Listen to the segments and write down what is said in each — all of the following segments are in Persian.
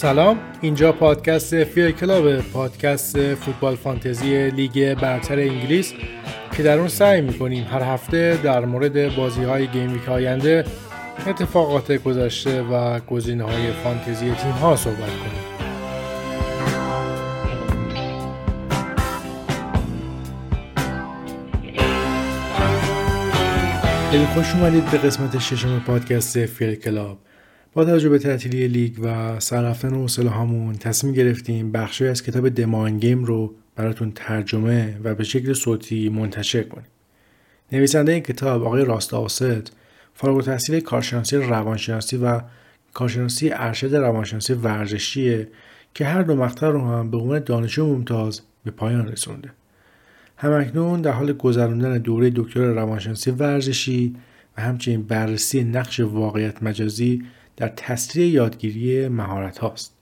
سلام. اینجا پادکست فیر کلاب پادکست فوتبال فانتزی لیگ برتر انگلیس که در اون سعی می‌کنیم هر هفته در مورد بازی های game week آینده اتفاقات گذشته و گزینه های فانتزی تیم ها صحبت کنیم. خیلی خوش اومدید به قسمت ششم پادکست فیل کلاب. با توجه به تعطیلی لیگ و سررفتن حوصله هامون تصمیم گرفتیم بخشی از کتاب دمان گیم رو براتون ترجمه و به شکل صوتی منتشر کنیم. نویسنده این کتاب آقای راست آسد فارغ التحصیل کارشناسی روانشناسی و کارشناسی ارشد روانشناسی ورزشیه که هر دو مقطع رو هم به عنوان دانشجو ممتاز به پایان رسونده. همکنون در حال گذراندن دوره دکتر روانشناسی ورزشی و همچنین بررسی نقش واقعیت مجازی در تسریع یادگیری مهارت هاست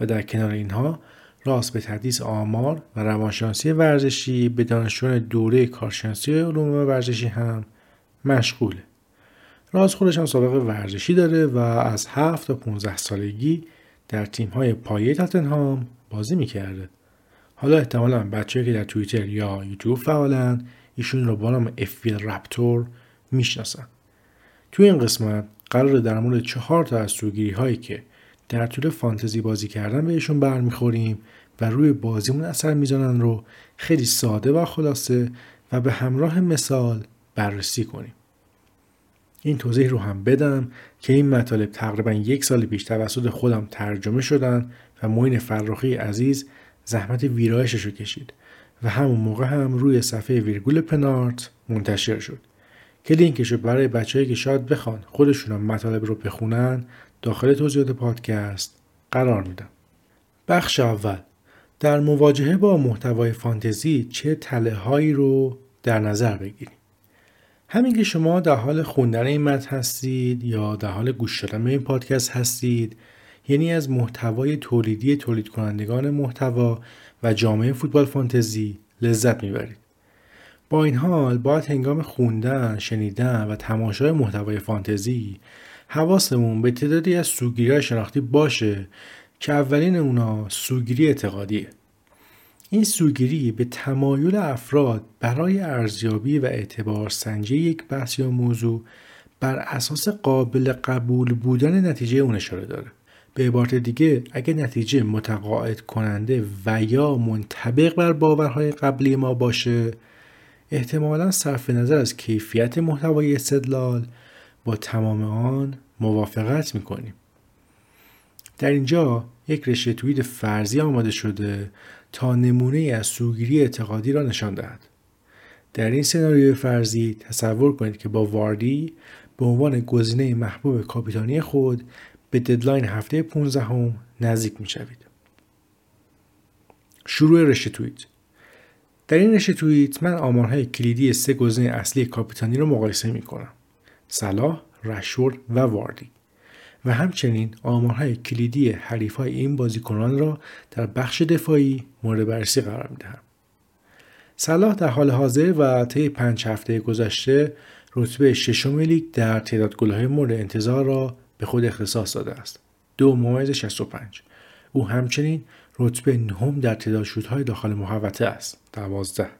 و در کنار اینها راست به تدریس آمار و روانشناسی ورزشی به دانشجویان دوره کارشناسی علوم ورزشی هم مشغوله. راست خودش هم سابقه ورزشی داره و از 7 تا 15 سالگی در تیم های پایه تاتنهام بازی می‌کرده. حالا احتمالا بچه که در توییتر یا یوتیوب فعالن ایشون رو با نام افیل رپتور می‌شناسن. توی این قسمت قرار در مورد چهار تا از سوگیری هایی که در طول فانتزی بازی کردن بهشون برمیخوریم و روی بازیمون اثر می‌زنن رو خیلی ساده و خلاصه و به همراه مثال بررسی کنیم. این توضیح رو هم بدم که این مطالب تقریبا یک سال پیش توسط خودم ترجمه شدن و موین فرخی عزیز زحمت ویرایشش رو کشید و همون موقع هم روی صفحه ویرگول پنارت منتشر شد. که لینکش رو برای بچههایی که شاید بخوان هم مطالب رو بخونن داخل توضیحات پادکست قرار میدم. بخش اول در مواجهه با محتوای فانتزی چه تله هایی رو در نظر بگیریم. همین که شما در حال خوندن این متن هستید یا در حال گوش دادن به این پادکست هستید یعنی از محتوای تولیدی تولید کنندگان محتوا و جامعه فوتبال فانتزی لذت می‌برید. با این حال باید هنگام خوندن، شنیدن و تماشای محتوای فانتزی حواسمون به تعدادی از سوگیری شناختی باشه که اولین اونا سوگیری اعتقادیه. این سوگیری به تمایل افراد برای ارزیابی و اعتبار سنجی یک بحث یا موضوع بر اساس قابل قبول بودن نتیجه اون اشاره داره. به عبارت دیگه اگه نتیجه متقاعد کننده و یا منطبق بر باورهای قبلی ما باشه احتمالا صرف نظر از کیفیت محتوای استدلال با تمام آن موافقت می‌کنیم. در اینجا یک رشته توید فرضی آماده شده تا نمونه از سوگیری اعتقادی را نشان دهد. در این سناریوی فرضی تصور کنید که با واردی به عنوان گزینه محبوب کاپیتانی خود به ددلاین هفته 15 هم نزدیک می شوید. شروع رشته توییت در این رشته توییت من آمارهای کلیدی سه گزینه اصلی کاپیتانی رو مقایسه می کنم. صلاح، رشورد و واردی. و همچنین آمارهای کلیدی حریف های این بازیکنان را در بخش دفاعی مورد بررسی قرار می دهم. صلاح در حال حاضر و طی پنج هفته گذشته رتبه ششم لیگ در تعداد گلهای مورد انتظار را به خود اختصاص داده است. دو ممیز 65. او همچنین رتبه نهم در تعداد شوتهای داخل محوطه است. دوازده.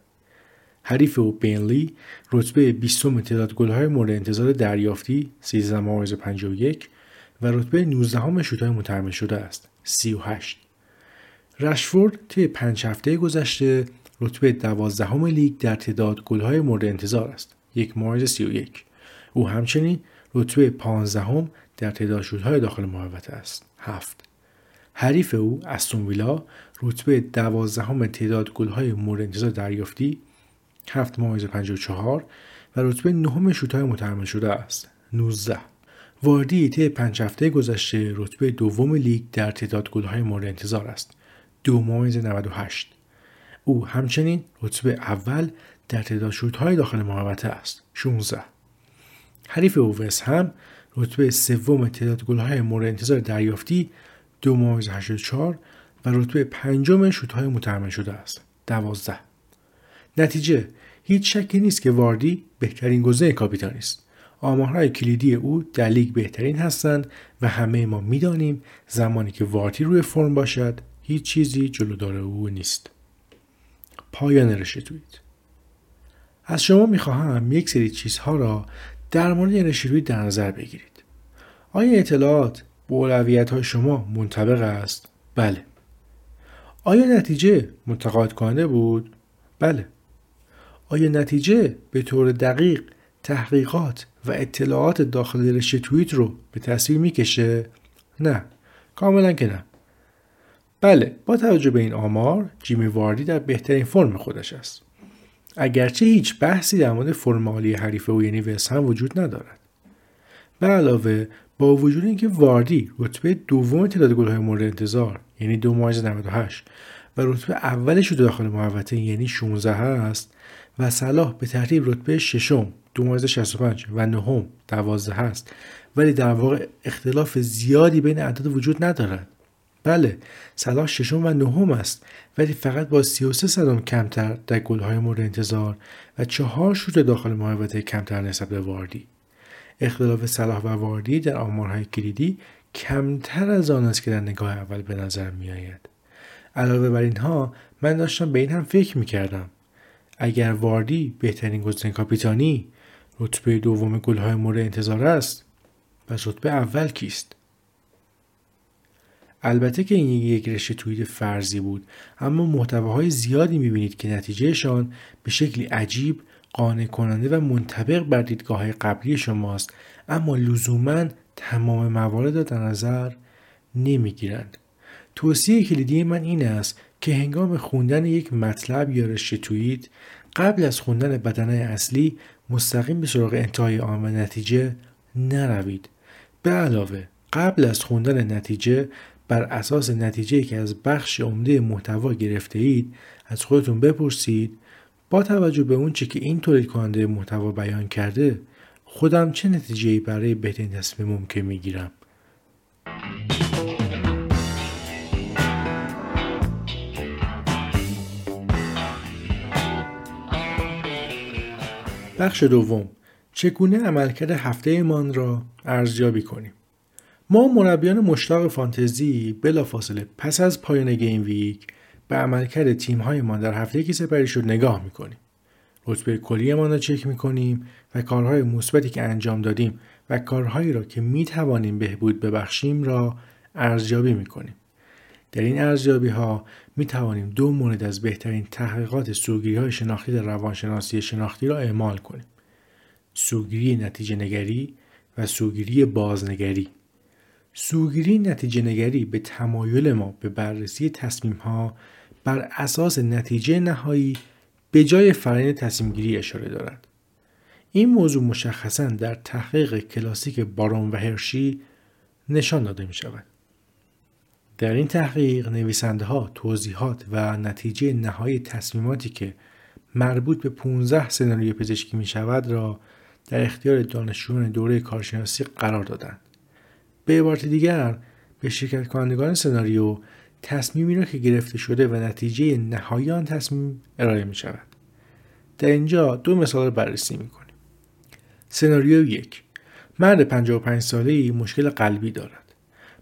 حریف او بینلی رتبه بیستم تعداد گلهای مورد انتظار دریافتی 13 ممیز 51 و رتبه 19 هم شوتهای مترمم شده است. 38 رشفورد طی پنج هفته گذشته رتبه دوازدهم لیگ در تعداد گلهای مورد انتظار است. یک ممیز 31 او همچنین رتبه پانزدهم در تعداد شوتهای داخل محوطه است. هفت. حریف او استون ویلا رتبه دوازدهم تعداد گل‌های مورد انتظار دریافتی 7 ممیز 54 و رتبه نهم شوت‌های متحمل شده است. 19 واردی طی پنج هفته گذشته رتبه دوم لیگ در تعداد گل‌های مورد انتظار است. 2 ممیز 98 او همچنین رتبه اول در تعداد شوت‌های داخل محوطه است. 16 حریف او وست هم رتبه سوم تعداد گل‌های مورد انتظار دریافتی دو ممیز 84 و رتبه پنجم شوتهای متحمل شده است. دوازده. نتیجه هیچ شکی نیست که واردی بهترین گزینه کاپیتانی است. آمارهای کلیدی او در لیگ بهترین هستند و همه ما می‌دانیم زمانی که وارتی روی فرم باشد هیچ چیزی جلودار او نیست. پایان رشته توییت از شما می‌خواهم یک سری چیزها را در مورد رشته در نظر بگیرید. آیا اطلاعات با اولویت های شما منطبق است؟ بله. آیا نتیجه متقاعد کننده بود؟ بله. آیا نتیجه به طور دقیق تحقیقات و اطلاعات داخل رشته توییت رو به تصویر می‌کشه؟ نه. کاملا که نه. بله با توجه به این آمار جیمی واردی در بهترین فرم خودش است. اگرچه هیچ بحثی در مورد فرم عالی حریف او یعنی هم وجود ندارد. به علاوه با وجود اینکه واردی رتبه دوم تعداد گل‌های مورد انتظار یعنی دو 98 و رتبه اولش داخل محوطه یعنی 16 هست و صلاح به ترتیب رتبه ششم 265 و نهم 12 هست ولی در واقع اختلاف زیادی بین اعداد وجود ندارد بله صلاح ششم و نهم است ولی فقط با 33 صدم کمتر در گل‌های مورد انتظار و چهار شوت داخل محوطه کمتر نسبت به واردی. اختلاف صلاح و واردی در آمارهای کلیدی کمتر از آن است که در نگاه اول به نظر می آید. علاوه بر اینها من داشتم به این هم فکر می کردم. اگر واردی بهترین گزینه کاپیتانی رتبه دوم گلهای مورد انتظار است پس رتبه اول کیست البته که این یک رشته توییت فرضی بود اما محتواهای زیادی می‌بینید که نتیجهشان به شکلی عجیب قانع کننده و منطبق بر دیدگاه قبلی شماست اما لزوما تمام موارد را در نظر نمی‌گیرند. توصیه کلیدی من این است که هنگام خوندن یک مطلب یا رشته توییت قبل از خوندن بدنه اصلی مستقیم به سراغ انتهای آن و نتیجه نروید. به علاوه قبل از خوندن نتیجه بر اساس نتیجه که از بخش عمده محتوا گرفته اید از خودتون بپرسید با توجه به اون چه که این تولید کننده محتوا بیان کرده خودم چه نتیجه برای بهترین تصمیم ممکن می‌گیرم؟ بخش دوم چگونه عملکرد هفته مان را ارزیابی کنیم؟ ما مربیان مشتاق فانتزی بلافاصله پس از پایان گیم ویک به عملکرد تیم های ما در هفته که سپری شد نگاه می‌کنیم رتبه کلی ما را چک می‌کنیم و کارهای مثبتی که انجام دادیم و کارهایی را که می توانیم بهبود ببخشیم را ارزیابی می‌کنیم در این ارزیابی ها می توانیم دو مورد از بهترین تحقیقات سوگیری های شناختی در روانشناسی شناختی را اعمال کنیم. سوگیری نتیجه نگری و سوگیری بازنگری. سوگیری نتیجه نگری به تمایل ما به بررسی تصمیم ها بر اساس نتیجه نهایی به جای فرآیند تصمیم گیری اشاره دارد. این موضوع مشخصا در تحقیق کلاسیک بارون و هرشی نشان داده می شود. در این تحقیق نویسنده ها توضیحات و نتیجه نهایی تصمیماتی که مربوط به 15 سناریو پزشکی می شود را در اختیار دانشجویان دوره کارشناسی قرار دادند. به عبارت دیگر به شرکت کنندگان سناریو تصمیمی را که گرفته شده و نتیجه نهایی آن تصمیم ارائه می شود. در اینجا دو مثال را بررسی می کنیم. سناریو یک مرد 55 ساله ای مشکل قلبی دارد.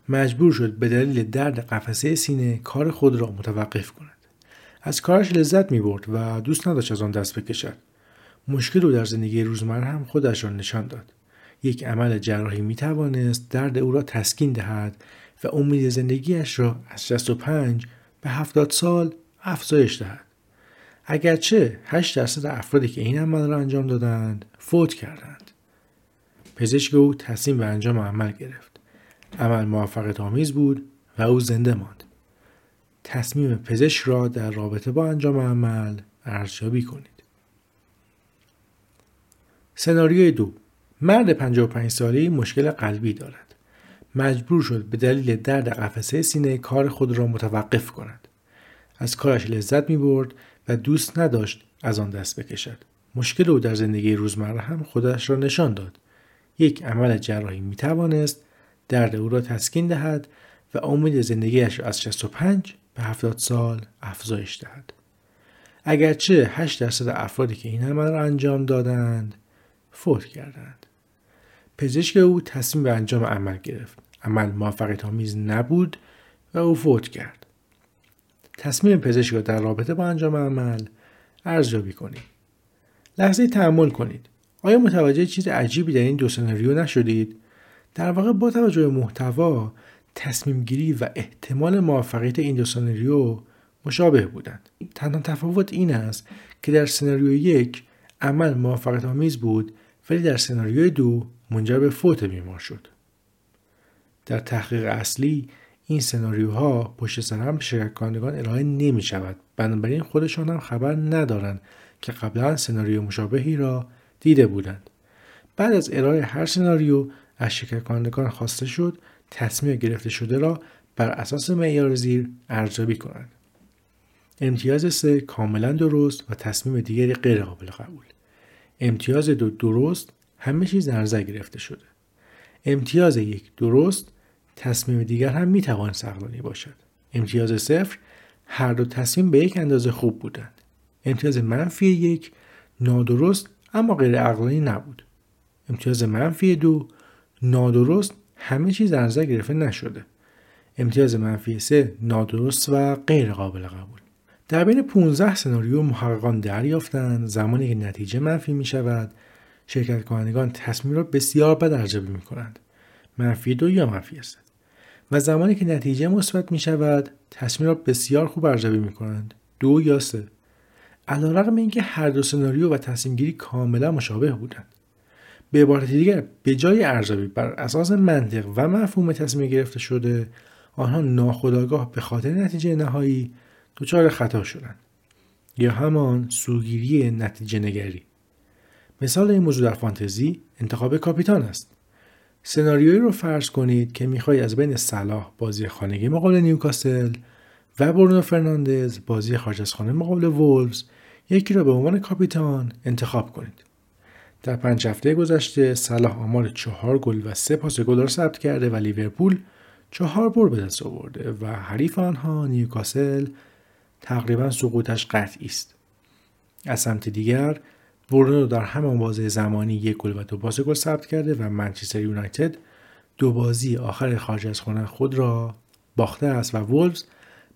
مجبور شد به دلیل درد قفسه سینه کار خود را متوقف کند. از کارش لذت می برد و دوست نداشت از آن دست بکشد. مشکل او در زندگی روزمره هم خودش را نشان داد. یک عمل جراحی می توانست درد او را تسکین دهد و امید زندگیش را از 65 به 70 سال افزایش دهد. اگرچه 8 درصد افرادی که این عمل را انجام دادند فوت کردند. پزشک او تصمیم به انجام عمل گرفت. عمل موفقیت آمیز بود و او زنده ماند. تصمیم پزشک را در رابطه با انجام عمل ارزیابی کنید. سناریوی دو مرد 55 ساله مشکل قلبی دارد. مجبور شد به دلیل درد قفسه سینه کار خود را متوقف کند. از کارش لذت می برد و دوست نداشت از آن دست بکشد. مشکل او در زندگی روزمره هم خودش را نشان داد. یک عمل جراحی می توانست درد او را تسکین دهد و امید زندگیش را از 65 به 70 سال افزایش دهد. اگرچه 8 درصد افرادی که این عمل را انجام دادند فوت کردند. پزشک او تصمیم به انجام عمل گرفت. عمل موفقیت آمیز نبود و او فوت کرد. تصمیم پزشک در رابطه با انجام عمل ارزیابی کنید. لحظه تحمل کنید. آیا متوجه چیز عجیبی در این دو سناریو نشدید؟ در واقع با توجه به محتوا تصمیم گیری و احتمال موفقیت این دو سناریو مشابه بودند. تنها تفاوت این است که در سناریو یک عمل موفقیت آمیز بود ولی در سناریوی دو منجر به فوت بیمار شد. در تحقیق اصلی این سناریوها پشت سر هم به شرکت کنندگان ارائه نمی شود. بنابراین خودشان هم خبر ندارند که قبلا سناریو مشابهی را دیده بودند. بعد از ارائه هر سناریو از شرکت کنندگان خواسته شد تصمیم گرفته شده را بر اساس معیار زیر ارزیابی کنند. امتیاز سه کاملا درست و تصمیم دیگری غیر قابل قبول. امتیاز دو درست همه چیز در نظر گرفته شده. امتیاز یک درست تصمیم دیگر هم می توان سقلانی باشد. امتیاز صفر هر دو تصمیم به یک اندازه خوب بودند. امتیاز منفی یک نادرست اما غیر عقلانی نبود. امتیاز منفی دو نادرست همه چیز در نظر گرفته نشده. امتیاز منفی سه نادرست و غیر قابل قبول. در بین 15 سناریو محققان دریافتند. زمانی که نتیجه منفی می شود شرکت کنندگان تصمیم را بسیار بد ارزیابی می کنند منفی دو یا منفی سه و زمانی که نتیجه مثبت می شود تصمیم را بسیار خوب ارزیابی می کنند دو یا سه؟ علیرغم اینکه هر دو سناریو و تصمیم گیری کاملا مشابه بودند. به عبارت دیگر به جای ارزیابی بر اساس منطق و مفهوم تصمیم گرفته شده آنها ناخودآگاه به خاطر نتیجه نهایی دچار خطا شدند یا همان سوگیری نتیجه نگری. مثال این موضوع در فانتزی انتخاب کاپیتان است. سناریویی رو فرض کنید که می‌خواهید از بین صلاح بازی خانگی مقابل نیوکاسل و برونو فرناندز بازی خارج از خانه مقابل وولفز یکی را به عنوان کاپیتان انتخاب کنید. در پنج هفته گذشته صلاح آمار چهار گل و سه پاس گل را ثبت کرده و لیورپول چهار برد به دست آورده و حریف آنها نیوکاسل تقریبا سقوطش قطعی است از سمت دیگر برونو در همان بازه زمانی یک گل و دو پاس گل ثبت کرده و منچستر یونایتد دو بازی آخر خارج از خانه خود را باخته است و وولفز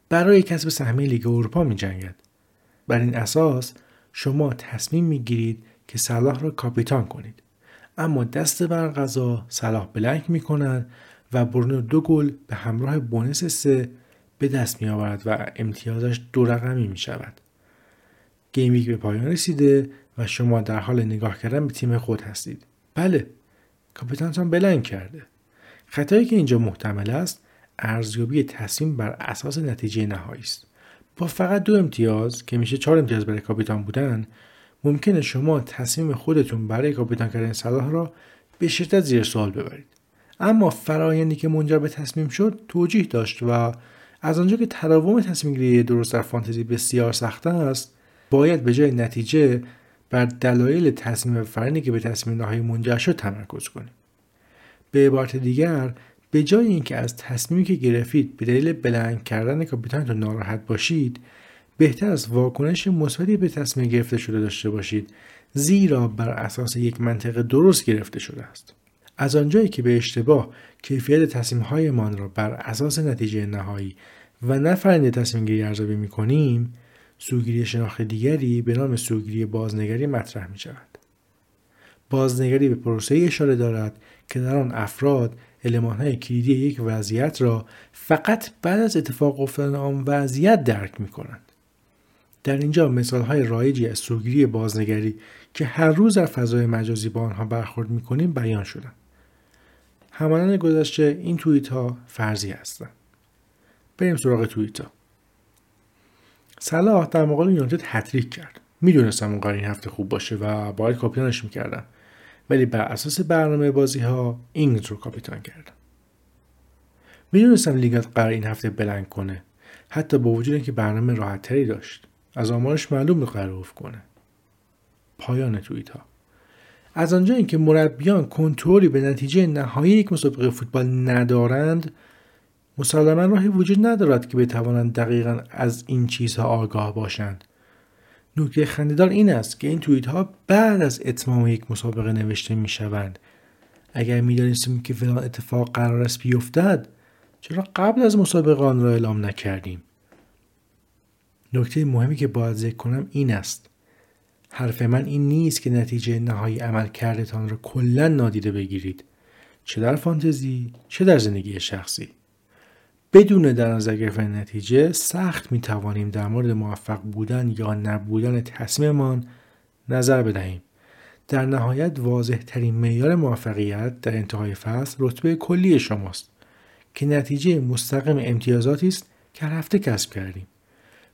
برای کسب سهمیه لیگ اروپا می جنگد. بر این اساس شما تصمیم می گیرید که صلاح را کاپیتان کنید. اما دست بر قضا صلاح blank می کند و برونو دو گل به همراه bonus سه به دست می آورد و امتیازش دو رقمی می شود. game week به پایان رسیده و شما در حال نگاه کردن به تیم خود هستید. بله، کاپیتانتان بلنگ کرده. خطایی که اینجا محتمل است ارزیابی تصمیم بر اساس نتیجه نهایی است. با فقط دو امتیاز که میشه چهار امتیاز برای کاپیتان بودن ممکنه شما تصمیم خودتون برای کاپیتان کردن صلاح را به شدت زیر سوال ببرید اما فرایندی که منجر به تصمیم شد توجیه داشت و از آنجا که تراوم تصمیم گیری درست در فانتزی بسیار سخت است باید به جای نتیجه بر دلایل تصمیم فرنی که به تصمیم نهایی منجر شد تمرکز کنیم. به عبارت دیگر به جای اینکه از تصمیمی که گرفتید به دلیل بلند کردن کاپیتانتون ناراحت باشید بهتر از واکنش مثبتی به تصمیم گرفته شده داشته باشید زیرا بر اساس یک منطق درست گرفته شده است. از آنجایی که به اشتباه کیفیت تصمیمهایمان را بر اساس نتیجه نهایی و نه فرآیند تصمیم گیری ارزیابی می‌کنیم سوگیری شناخت دیگری به نام سوگیری بازنگری مطرح می شود. بازنگری به پروسه اشاره دارد که در آن افراد های کلیدی یک وضعیت را فقط بعد از اتفاق افتادن آن وضعیت درک می کنند. در اینجا مثال های رایجی از سوگیری بازنگری که هر روز در فضای مجازی با آنها برخورد می کنیم بیان شدند. همانند گذشته این توییت ها فرضی هستند. بریم سراغ توییت ها. صلاح در مقابل یونایتد هتریک کرد. می‌دونستم اون این هفته خوب باشه و باید کاپیتانش می‌کردم. ولی بر اساس برنامه بازی ها اینگز رو کاپیتان کردم. می‌دونستم لیگت قرار این هفته بلنگ کنه. حتی با وجود اینکه برنامه راحتتری داشت. از آمارش معلوم قرار افت کنه. پایان توییت ها. از آنجا اینکه مربیان کنترلی به نتیجه نهایی یک مسابقه فوتبال ندارند مسلما راهی وجود ندارد که بتوانند دقیقا از این چیزها آگاه باشند. نکته خندهدار این است که این توییت ها بعد از اتمام یک مسابقه نوشته می شوند اگر می‌دانستیم که فلان اتفاق قرار است بیفتد چرا قبل از مسابقه آن را اعلام نکردیم؟ نکته مهمی که باید ذکر کنم این است. حرف من این نیست که نتیجه نهایی عمل کردتان را کلا نادیده بگیرید. چه در فانتزی چه در زندگی شخصی. بدون در نظر گرفتن نتیجه سخت می توانیم در مورد موفق بودن یا نبودن تصمیممان نظر بدهیم. در نهایت واضح ترین معیار موفقیت در انتهای فصل رتبه کلی شماست که نتیجه مستقیم امتیازاتی است که رفته کسب کردیم.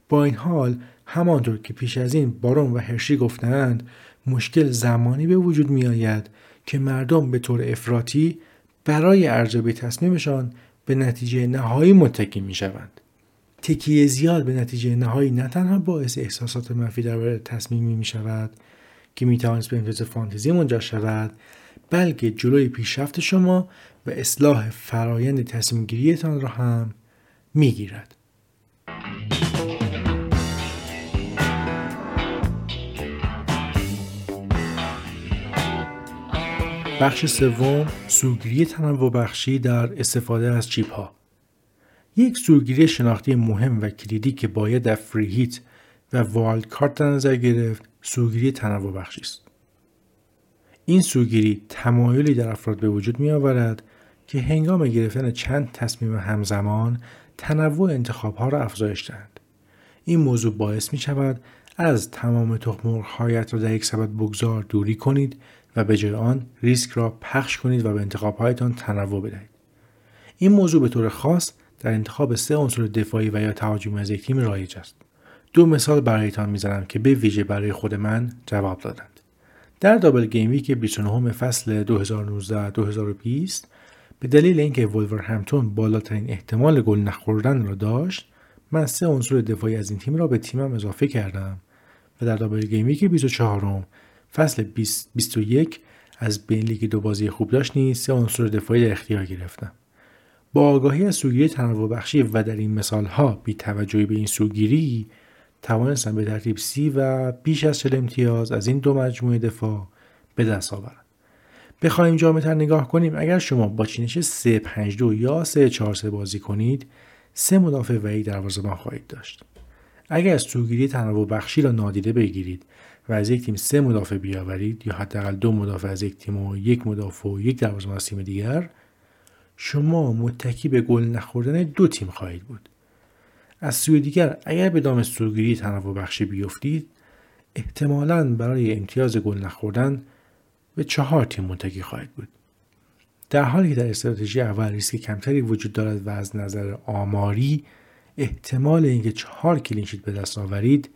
با این حال همانطور که پیش از این بارون و هرشی گفتند مشکل زمانی به وجود می آید که مردم به طور افراطی برای ارزیابی تصمیمشان به نتیجه نهایی متکی می شوند. تکیه زیاد به نتیجه نهایی نه تنها باعث احساسات منفی در تصمیمی می شود که می توانست به امتیاز فانتزی منجر شود بلکه جلوی پیشرفت شما و اصلاح فرایند تصمیم گیریتان را هم می گیرد. بخش سوم سوگیری تنوع بخشی در استفاده از چیپ ها یک سوگیری شناختی مهم و کلیدی که باید در فری هیت و والد کارت در نظر گرفت سوگیری تنوع بخشی است. این سوگیری تمایلی در افراد به وجود می آورد که هنگام گرفتن چند تصمیم همزمان تنوع انتخاب ها را افزایش دهند. این موضوع باعث می شود از تمام تخمرغهایت را در یک سبد بگذار دوری کنید و به جای آن ریسک را پخش کنید و به انتخابهایتان تنوع بدهید. این موضوع به طور خاص در انتخاب سه عنصر دفاعی و یا تهاجمی از یک تیم رایج است. دو مثال برایتان می‌زنم که به ویژه برای خود من جواب دادند. در double game week 29 فصل 2019-2020 به دلیل اینکه همتون بالاترین احتمال گل نخوردن را داشت من سه عنصر دفاعی از این تیم را به تیمم اضافه کردم و در double game week 24 فصل 2021 از بین لیگ دو بازی خوب داشت نیز سه عنصر دفاعی در اختیار گرفتم با آگاهی از سوگیری تنوع بخشی و در این مثال ها بی توجهی به این سوگیری توانستم به ترتیب سی و بیش از چل امتیاز از این دو مجموعه دفاع به دست آورم. بخواهیم جامعتر نگاه کنیم اگر شما با چینش 3 5 2 یا 3 4 3 بازی کنید سه مدافع و یک دروازه‌بان خواهید داشت. اگر سوگیری تنوع بخشی را نادیده بگیرید و از یک تیم سه مدافع بیاورید یا حداقل دو مدافع از یک تیم و یک مدافع و یک دروازه‌بان از تیم دیگر شما متکی به گل نخوردن دو تیم خواهید بود. از سوی دیگر اگر به دام سوگیری تنوع بخشی بیفتید احتمالا برای امتیاز گل نخوردن به چهار تیم متکی خواهید بود. در حالی که در استراتژی اول ریسک کمتری وجود دارد و از نظر آماری احتمال اینکه چهار clean sheet به دست آورید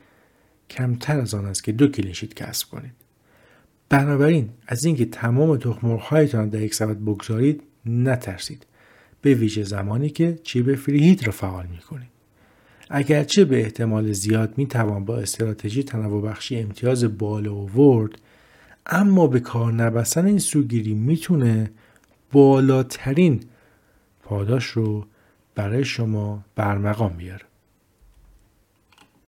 کمتر از آن است که دو clean sheet کسب کنید. بنابراین از اینکه تمام تخم‌مرغ‌هایتان در یک سبد بگذارید نترسید. به ویژه زمانی که چیب فریهیت را فعال می کنید. اگرچه به احتمال زیاد می توان با استراتژی تنوع بخشی امتیاز بالا ورد اما به کار نبستن این سوگیری می‌تونه بالاترین پاداش رو برای شما برمقام بیاره.